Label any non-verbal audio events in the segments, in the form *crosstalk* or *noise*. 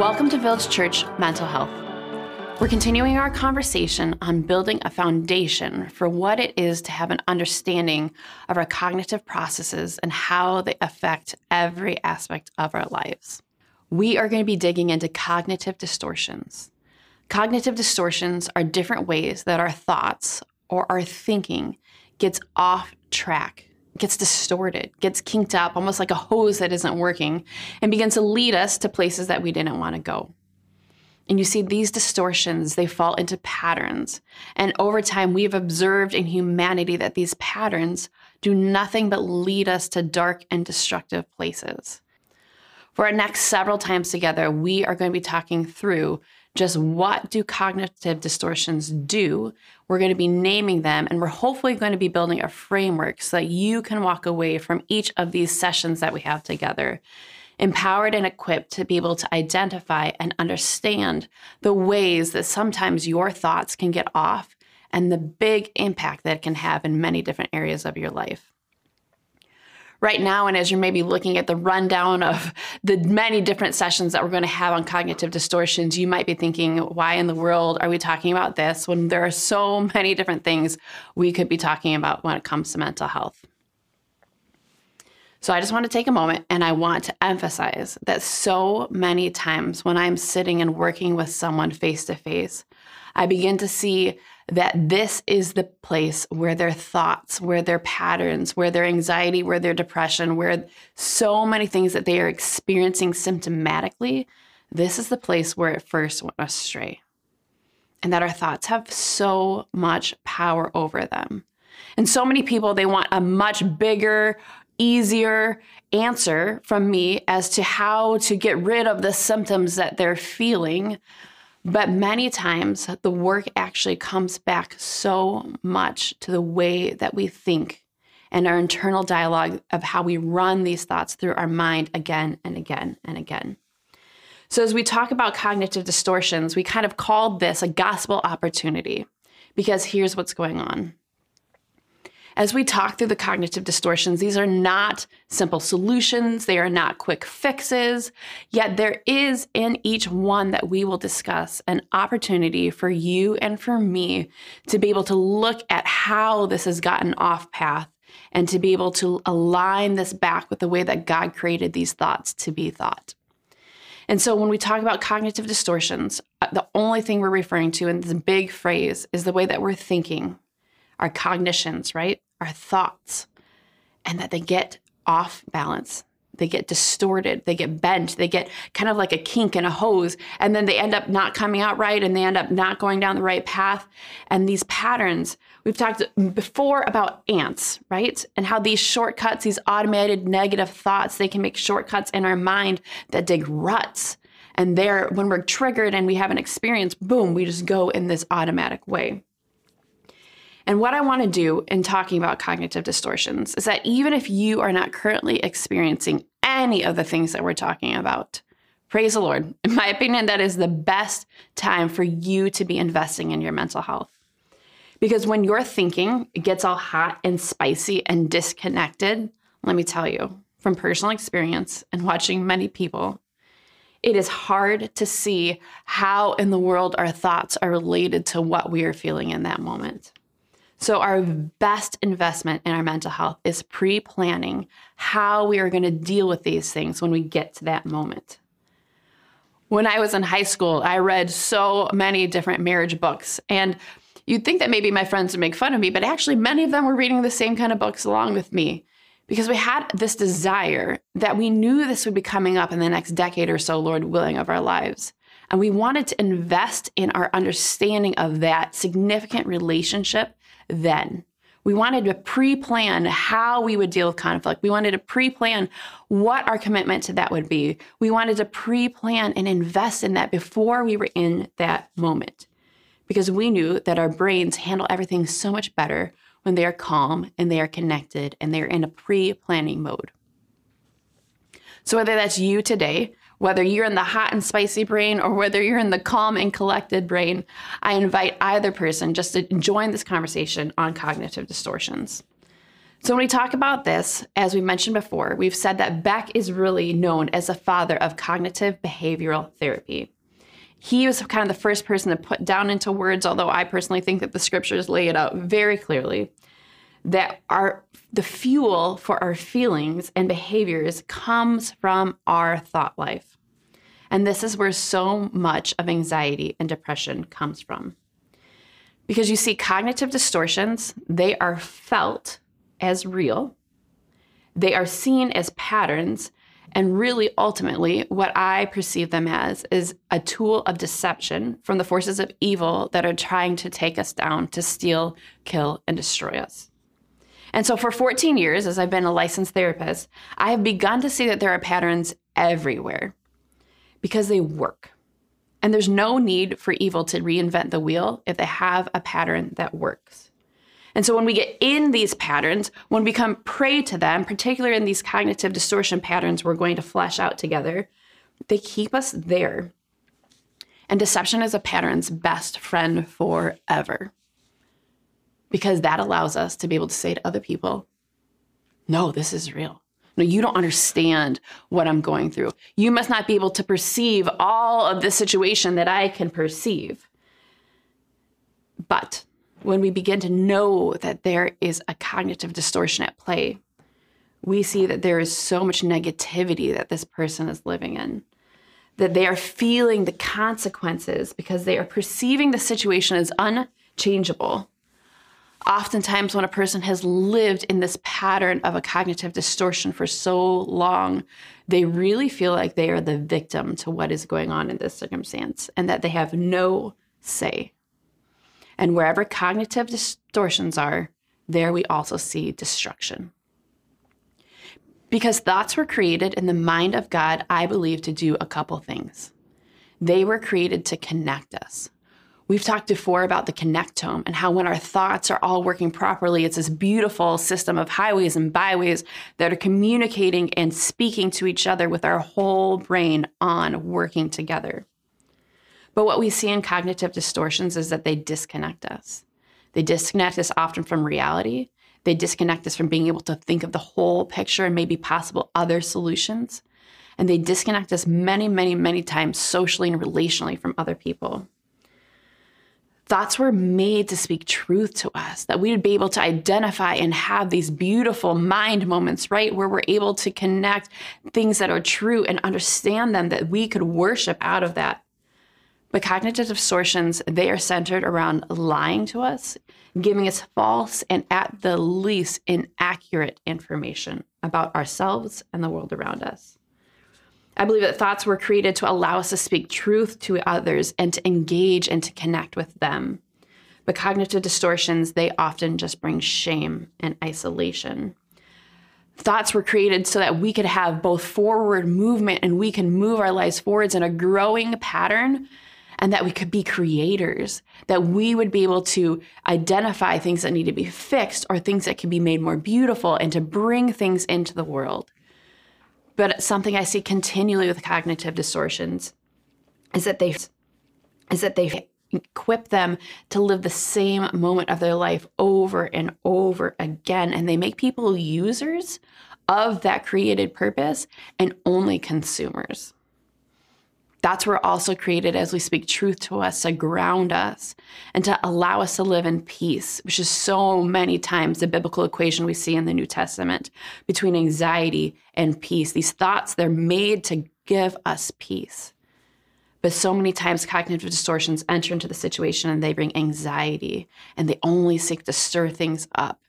Welcome to Village Church Mental Health. We're continuing our conversation on building a foundation for what it is to have an understanding of our cognitive processes and how they affect every aspect of our lives. We are going to be digging into cognitive distortions. Cognitive distortions are different ways that our thoughts or our thinking gets off track gets distorted, gets kinked up, almost like a hose that isn't working, and begins to lead us to places that we didn't want to go. And you see, these distortions, they fall into patterns. And over time, we've observed in humanity that these patterns do nothing but lead us to dark and destructive places. For our next several times together, we are going to be talking through just what do cognitive distortions do. We're going to be naming them, and we're hopefully going to be building a framework so that you can walk away from each of these sessions that we have together empowered and equipped to be able to identify and understand the ways that sometimes your thoughts can get off and the big impact that it can have in many different areas of your life. Right now, and as you're maybe looking at the rundown of the many different sessions that we're going to have on cognitive distortions, you might be thinking, why in the world are we talking about this when there are so many different things we could be talking about when it comes to mental health? So I just want to take a moment and I want to emphasize that so many times when I'm sitting and working with someone face to face, I begin to see that this is the place where their thoughts, where their patterns, where their anxiety, where their depression, where so many things that they are experiencing symptomatically, this is the place where it first went astray. And that our thoughts have so much power over them. And so many people, they want a much bigger, easier answer from me as to how to get rid of the symptoms that they're feeling. But many times the work actually comes back so much to the way that we think and our internal dialogue of how we run these thoughts through our mind again and again and again. So, as we talk about cognitive distortions, we kind of called this a gospel opportunity because here's what's going on. As we talk through the cognitive distortions, these are not simple solutions, they are not quick fixes, yet there is in each one that we will discuss an opportunity for you and for me to be able to look at how this has gotten off path and to be able to align this back with the way that God created these thoughts to be thought. And so when we talk about cognitive distortions, uh, the only thing we're referring to in this big phrase is the way that we're thinking our cognitions, right? Our thoughts, and that they get off balance. They get distorted, they get bent, they get kind of like a kink in a hose, and then they end up not coming out right and they end up not going down the right path. And these patterns, we've talked before about ants, right? And how these shortcuts, these automated negative thoughts, they can make shortcuts in our mind that dig ruts. And there, when we're triggered and we have an experience, boom, we just go in this automatic way. And what I want to do in talking about cognitive distortions is that even if you are not currently experiencing any of the things that we're talking about, praise the Lord. In my opinion, that is the best time for you to be investing in your mental health. Because when your thinking gets all hot and spicy and disconnected, let me tell you from personal experience and watching many people, it is hard to see how in the world our thoughts are related to what we are feeling in that moment. So, our best investment in our mental health is pre planning how we are going to deal with these things when we get to that moment. When I was in high school, I read so many different marriage books. And you'd think that maybe my friends would make fun of me, but actually, many of them were reading the same kind of books along with me because we had this desire that we knew this would be coming up in the next decade or so, Lord willing, of our lives. And we wanted to invest in our understanding of that significant relationship then. We wanted to pre plan how we would deal with conflict. We wanted to pre plan what our commitment to that would be. We wanted to pre plan and invest in that before we were in that moment because we knew that our brains handle everything so much better when they are calm and they are connected and they're in a pre planning mode. So, whether that's you today whether you're in the hot and spicy brain or whether you're in the calm and collected brain, I invite either person just to join this conversation on cognitive distortions. So, when we talk about this, as we mentioned before, we've said that Beck is really known as the father of cognitive behavioral therapy. He was kind of the first person to put down into words, although I personally think that the scriptures lay it out very clearly, that our the fuel for our feelings and behaviors comes from our thought life. And this is where so much of anxiety and depression comes from. Because you see, cognitive distortions, they are felt as real, they are seen as patterns, and really ultimately, what I perceive them as is a tool of deception from the forces of evil that are trying to take us down to steal, kill, and destroy us. And so, for 14 years, as I've been a licensed therapist, I have begun to see that there are patterns everywhere because they work. And there's no need for evil to reinvent the wheel if they have a pattern that works. And so when we get in these patterns, when we become prey to them, particularly in these cognitive distortion patterns we're going to flesh out together, they keep us there. And deception is a pattern's best friend forever. Because that allows us to be able to say to other people, no, this is real. No, you don't understand what I'm going through. You must not be able to perceive all of the situation that I can perceive. But when we begin to know that there is a cognitive distortion at play, we see that there is so much negativity that this person is living in, that they are feeling the consequences because they are perceiving the situation as unchangeable. Oftentimes, when a person has lived in this pattern of a cognitive distortion for so long, they really feel like they are the victim to what is going on in this circumstance and that they have no say. And wherever cognitive distortions are, there we also see destruction. Because thoughts were created in the mind of God, I believe, to do a couple things. They were created to connect us. We've talked before about the connectome and how when our thoughts are all working properly, it's this beautiful system of highways and byways that are communicating and speaking to each other with our whole brain on working together. But what we see in cognitive distortions is that they disconnect us. They disconnect us often from reality. They disconnect us from being able to think of the whole picture and maybe possible other solutions. And they disconnect us many, many, many times socially and relationally from other people. Thoughts were made to speak truth to us, that we would be able to identify and have these beautiful mind moments, right? Where we're able to connect things that are true and understand them, that we could worship out of that. But cognitive distortions, they are centered around lying to us, giving us false and at the least inaccurate information about ourselves and the world around us. I believe that thoughts were created to allow us to speak truth to others and to engage and to connect with them. But cognitive distortions, they often just bring shame and isolation. Thoughts were created so that we could have both forward movement and we can move our lives forwards in a growing pattern and that we could be creators, that we would be able to identify things that need to be fixed or things that can be made more beautiful and to bring things into the world. But something I see continually with cognitive distortions is that they is that they equip them to live the same moment of their life over and over again and they make people users of that created purpose and only consumers. That's where also created as we speak truth to us to ground us and to allow us to live in peace, which is so many times the biblical equation we see in the New Testament between anxiety and peace. These thoughts, they're made to give us peace. But so many times cognitive distortions enter into the situation and they bring anxiety and they only seek to stir things up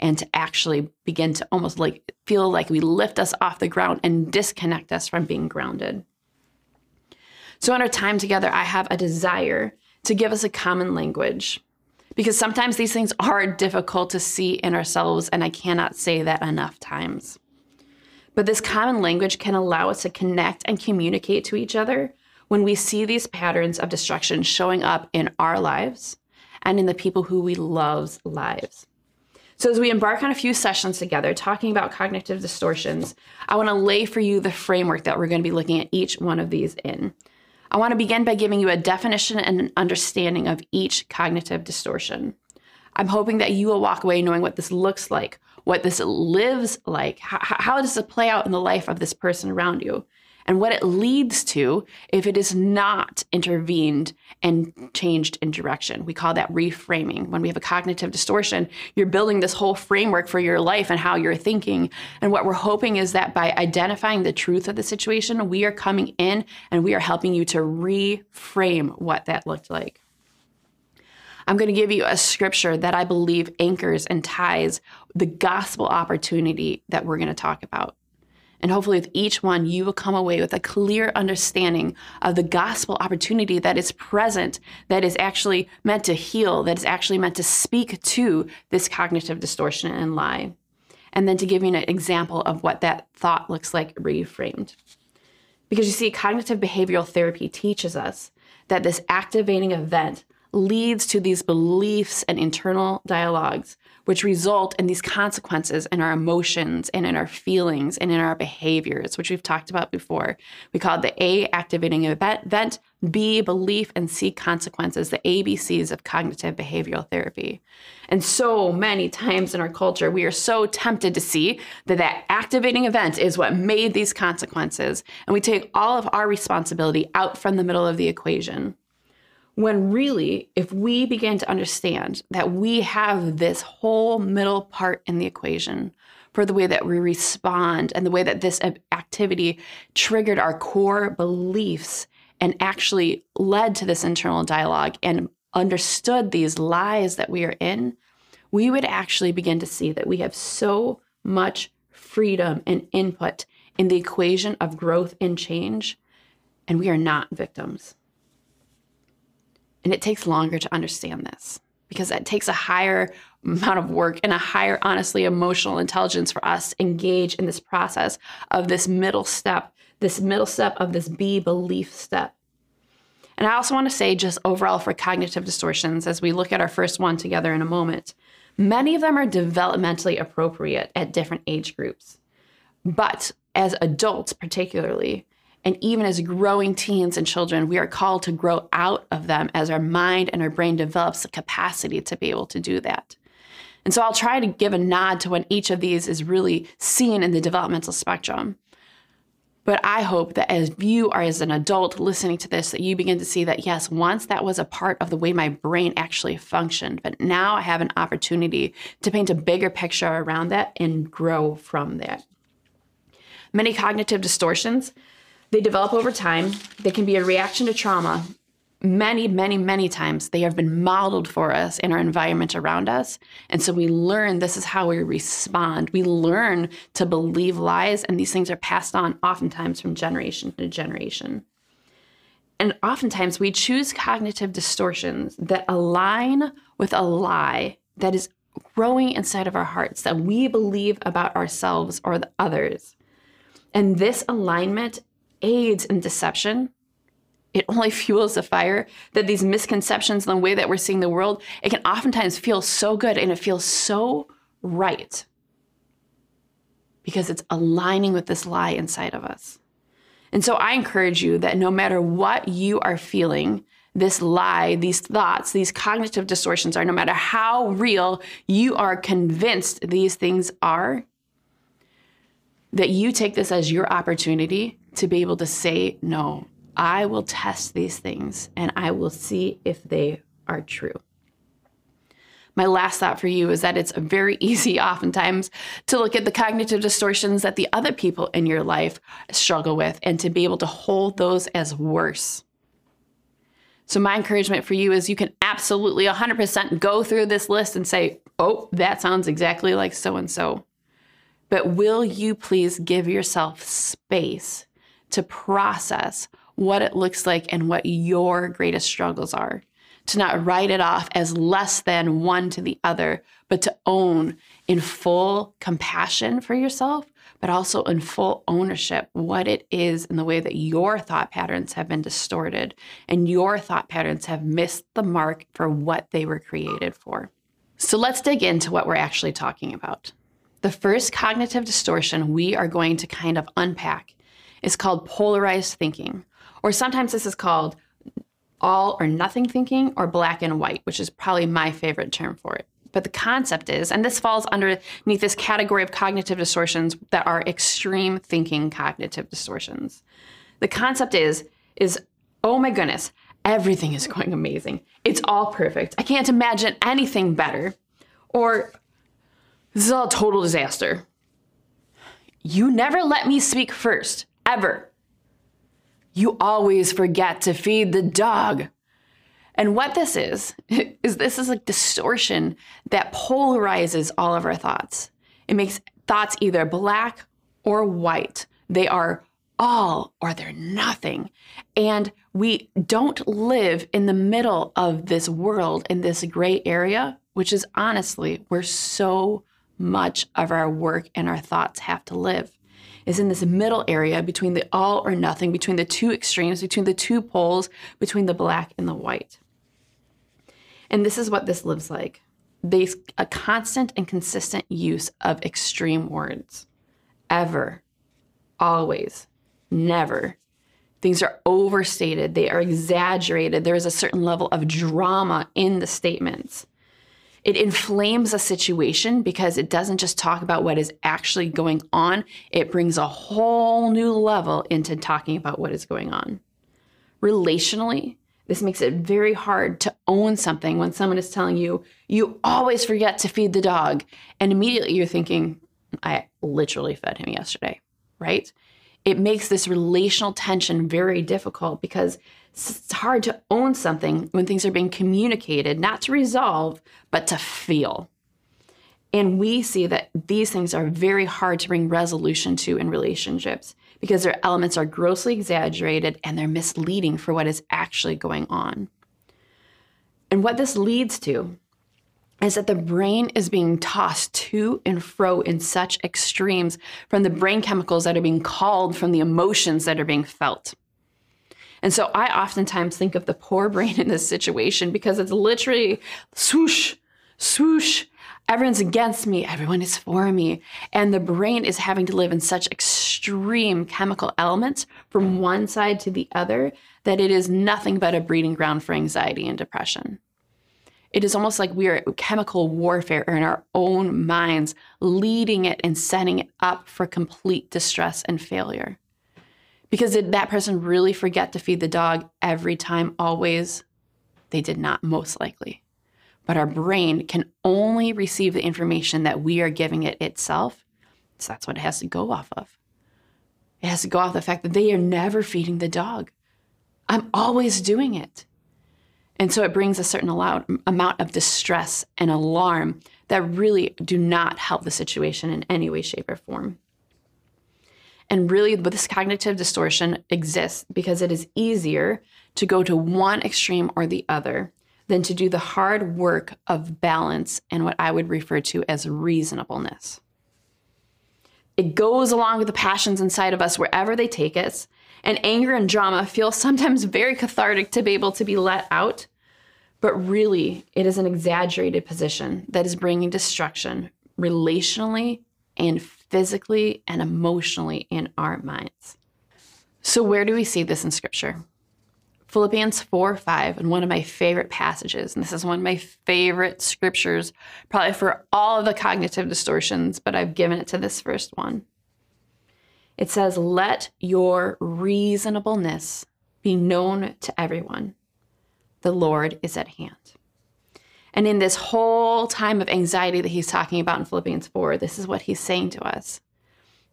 and to actually begin to almost like feel like we lift us off the ground and disconnect us from being grounded. So, in our time together, I have a desire to give us a common language because sometimes these things are difficult to see in ourselves, and I cannot say that enough times. But this common language can allow us to connect and communicate to each other when we see these patterns of destruction showing up in our lives and in the people who we love's lives. So, as we embark on a few sessions together talking about cognitive distortions, I want to lay for you the framework that we're going to be looking at each one of these in. I want to begin by giving you a definition and an understanding of each cognitive distortion. I'm hoping that you will walk away knowing what this looks like, what this lives like. How, how does it play out in the life of this person around you? And what it leads to if it is not intervened and changed in direction. We call that reframing. When we have a cognitive distortion, you're building this whole framework for your life and how you're thinking. And what we're hoping is that by identifying the truth of the situation, we are coming in and we are helping you to reframe what that looked like. I'm going to give you a scripture that I believe anchors and ties the gospel opportunity that we're going to talk about. And hopefully, with each one, you will come away with a clear understanding of the gospel opportunity that is present, that is actually meant to heal, that is actually meant to speak to this cognitive distortion and lie. And then to give you an example of what that thought looks like reframed. Because you see, cognitive behavioral therapy teaches us that this activating event leads to these beliefs and internal dialogues which result in these consequences in our emotions and in our feelings and in our behaviors, which we've talked about before. We call it the A activating event, B belief, and C consequences, the ABCs of cognitive behavioral therapy. And so many times in our culture, we are so tempted to see that that activating event is what made these consequences. And we take all of our responsibility out from the middle of the equation. When really, if we begin to understand that we have this whole middle part in the equation for the way that we respond and the way that this activity triggered our core beliefs and actually led to this internal dialogue and understood these lies that we are in, we would actually begin to see that we have so much freedom and input in the equation of growth and change, and we are not victims. And it takes longer to understand this because it takes a higher amount of work and a higher, honestly, emotional intelligence for us to engage in this process of this middle step, this middle step of this B belief step. And I also want to say, just overall for cognitive distortions, as we look at our first one together in a moment, many of them are developmentally appropriate at different age groups. But as adults, particularly, and even as growing teens and children, we are called to grow out of them as our mind and our brain develops the capacity to be able to do that. And so I'll try to give a nod to when each of these is really seen in the developmental spectrum. But I hope that as you are as an adult listening to this, that you begin to see that yes, once that was a part of the way my brain actually functioned, but now I have an opportunity to paint a bigger picture around that and grow from that. Many cognitive distortions they develop over time. They can be a reaction to trauma. Many, many, many times they have been modeled for us in our environment around us. And so we learn this is how we respond. We learn to believe lies, and these things are passed on oftentimes from generation to generation. And oftentimes we choose cognitive distortions that align with a lie that is growing inside of our hearts that we believe about ourselves or the others. And this alignment aids in deception. It only *laughs* fuels the fire that these misconceptions and the way that we're seeing the world, it can oftentimes feel so good and it feels so right because it's aligning with this lie inside of us. And so I encourage you that no matter what you are feeling, this lie, these thoughts, these cognitive distortions are, no matter how real you are convinced these things are, that you take this as your opportunity to be able to say, no, I will test these things and I will see if they are true. My last thought for you is that it's very *laughs* easy, oftentimes, to look at the cognitive distortions that the other people in your life struggle with and to be able to hold those as worse. So, my encouragement for you is you can absolutely 100% go through this list and say, oh, that sounds exactly like so and so. But will you please give yourself space to process what it looks like and what your greatest struggles are? To not write it off as less than one to the other, but to own in full compassion for yourself, but also in full ownership what it is in the way that your thought patterns have been distorted and your thought patterns have missed the mark for what they were created for. So let's dig into what we're actually talking about. The first cognitive distortion we are going to kind of unpack is called polarized thinking, or sometimes this is called all or nothing thinking or black and white, which is probably my favorite term for it. But the concept is, and this falls underneath this category of cognitive distortions that are extreme thinking cognitive distortions. The concept is, is, oh my goodness, everything is going amazing. It's all perfect. I can't imagine anything better. Or this is all total disaster. You never let me speak first, ever. You always forget to feed the dog. And what this is, *laughs* is this is a distortion that polarizes all of our thoughts. It makes thoughts either black or white. They are all or they're nothing. And we don't live in the middle of this world in this gray area, which is honestly where so much of our work and our thoughts have to live. Is in this middle area between the all or nothing, between the two extremes, between the two poles, between the black and the white. And this is what this lives like. A constant and consistent use of extreme words. Ever, always, never. Things are overstated, they are exaggerated. There is a certain level of drama in the statements. It inflames a situation because it doesn't just talk about what is actually going on, it brings a whole new level into talking about what is going on. Relationally, this makes it very hard to own something when someone is telling you, you always forget to feed the dog. And immediately you're thinking, I literally fed him yesterday, right? It makes this relational tension very difficult because it's hard to own something when things are being communicated, not to resolve, but to feel. And we see that these things are very hard to bring resolution to in relationships because their elements are grossly exaggerated and they're misleading for what is actually going on. And what this leads to is that the brain is being tossed to and fro in such extremes from the brain chemicals that are being called from the emotions that are being felt. And so I oftentimes think of the poor brain in this situation because it's literally swoosh, swoosh. Everyone's against me, everyone is for me. And the brain is having to live in such extreme chemical elements from one side to the other that it is nothing but a breeding ground for anxiety and depression. It is almost like we are at chemical warfare in our own minds, leading it and setting it up for complete distress and failure. Because did that person really forget to feed the dog every time, always? They did not, most likely. But our brain can only receive the information that we are giving it itself. So that's what it has to go off of. It has to go off the fact that they are never feeding the dog. I'm always doing it. And so it brings a certain amount of distress and alarm that really do not help the situation in any way, shape, or form. And really, this cognitive distortion exists because it is easier to go to one extreme or the other than to do the hard work of balance and what I would refer to as reasonableness. It goes along with the passions inside of us wherever they take us, and anger and drama feel sometimes very cathartic to be able to be let out, but really, it is an exaggerated position that is bringing destruction relationally and physically and emotionally in our minds. So, where do we see this in scripture? Philippians 4 5, and one of my favorite passages, and this is one of my favorite scriptures, probably for all of the cognitive distortions, but I've given it to this first one. It says, Let your reasonableness be known to everyone. The Lord is at hand. And in this whole time of anxiety that he's talking about in Philippians 4, this is what he's saying to us.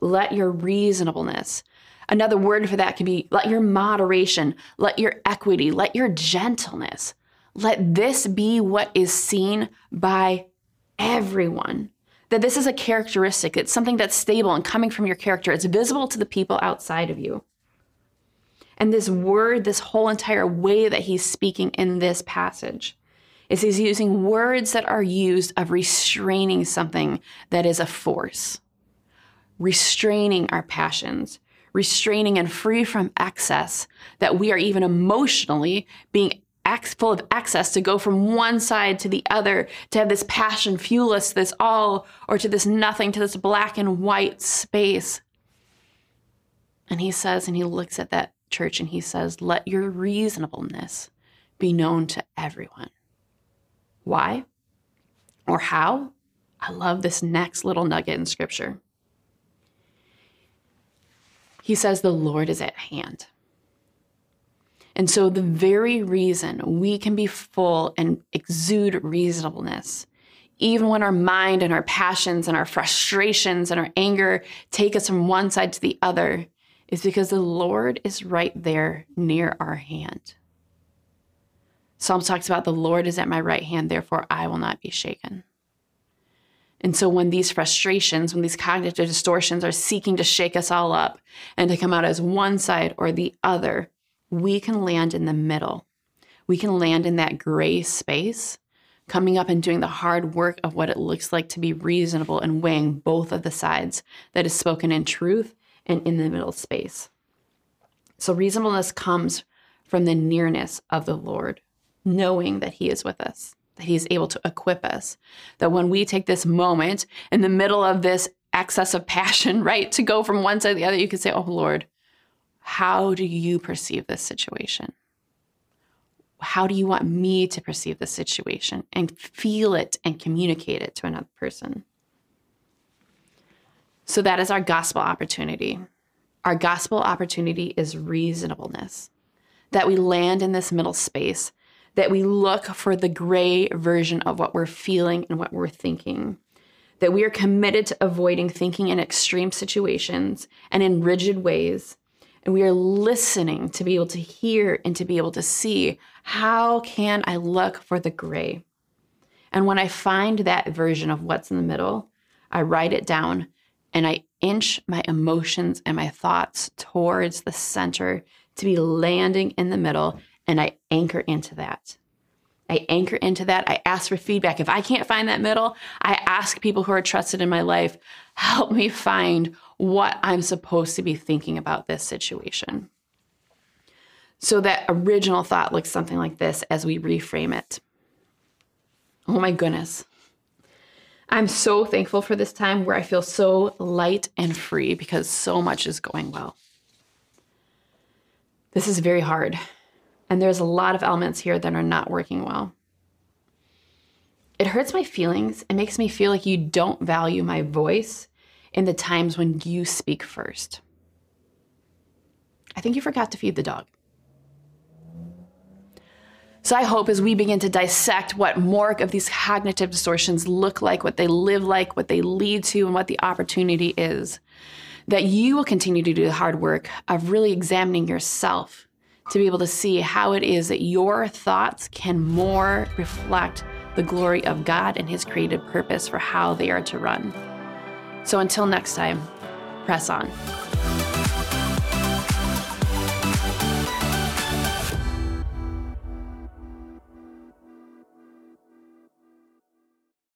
Let your reasonableness, another word for that could be let your moderation, let your equity, let your gentleness, let this be what is seen by everyone. That this is a characteristic, it's something that's stable and coming from your character. It's visible to the people outside of you. And this word, this whole entire way that he's speaking in this passage, is he's using words that are used of restraining something that is a force, restraining our passions, restraining and free from excess, that we are even emotionally being full of excess to go from one side to the other, to have this passion fuel us, this all, or to this nothing, to this black and white space. And he says, and he looks at that church and he says, Let your reasonableness be known to everyone. Why? Or how? I love this next little nugget in scripture. He says, The Lord is at hand. And so, the very reason we can be full and exude reasonableness, even when our mind and our passions and our frustrations and our anger take us from one side to the other, is because the Lord is right there near our hand. Psalm talks about the Lord is at my right hand, therefore I will not be shaken. And so when these frustrations, when these cognitive distortions are seeking to shake us all up and to come out as one side or the other, we can land in the middle. We can land in that gray space, coming up and doing the hard work of what it looks like to be reasonable and weighing both of the sides that is spoken in truth and in the middle space. So reasonableness comes from the nearness of the Lord, knowing that He is with us that He's able to equip us. That when we take this moment in the middle of this excess of passion, *laughs* right, to go from one side to the other, you can say, Oh Lord, how do you perceive this situation? How do you want me to perceive this situation and feel it and communicate it to another person? So that is our gospel opportunity. Our gospel opportunity is reasonableness, that we land in this middle space that we look for the gray version of what we're feeling and what we're thinking. That we are committed to avoiding thinking in extreme situations and in rigid ways. And we are listening to be able to hear and to be able to see how can I look for the gray? And when I find that version of what's in the middle, I write it down and I inch my emotions and my thoughts towards the center to be landing in the middle and I anchor into that. I anchor into that. I ask for feedback. If I can't find that middle, I ask people who are trusted in my life, help me find what I'm supposed to be thinking about this situation. So that original thought looks something like this as we reframe it. Oh my goodness. I'm so thankful for this time where I feel so light and free because so much is going well. This is very hard. And there's a lot of elements here that are not working well. It hurts my feelings. It makes me feel like you don't value my voice in the times when you speak first. I think you forgot to feed the dog. So I hope as we begin to dissect what more of these cognitive distortions look like, what they live like, what they lead to, and what the opportunity is, that you will continue to do the hard work of really examining yourself to be able to see how it is that your thoughts can more reflect the glory of God and His created purpose for how they are to run. So until next time, press on.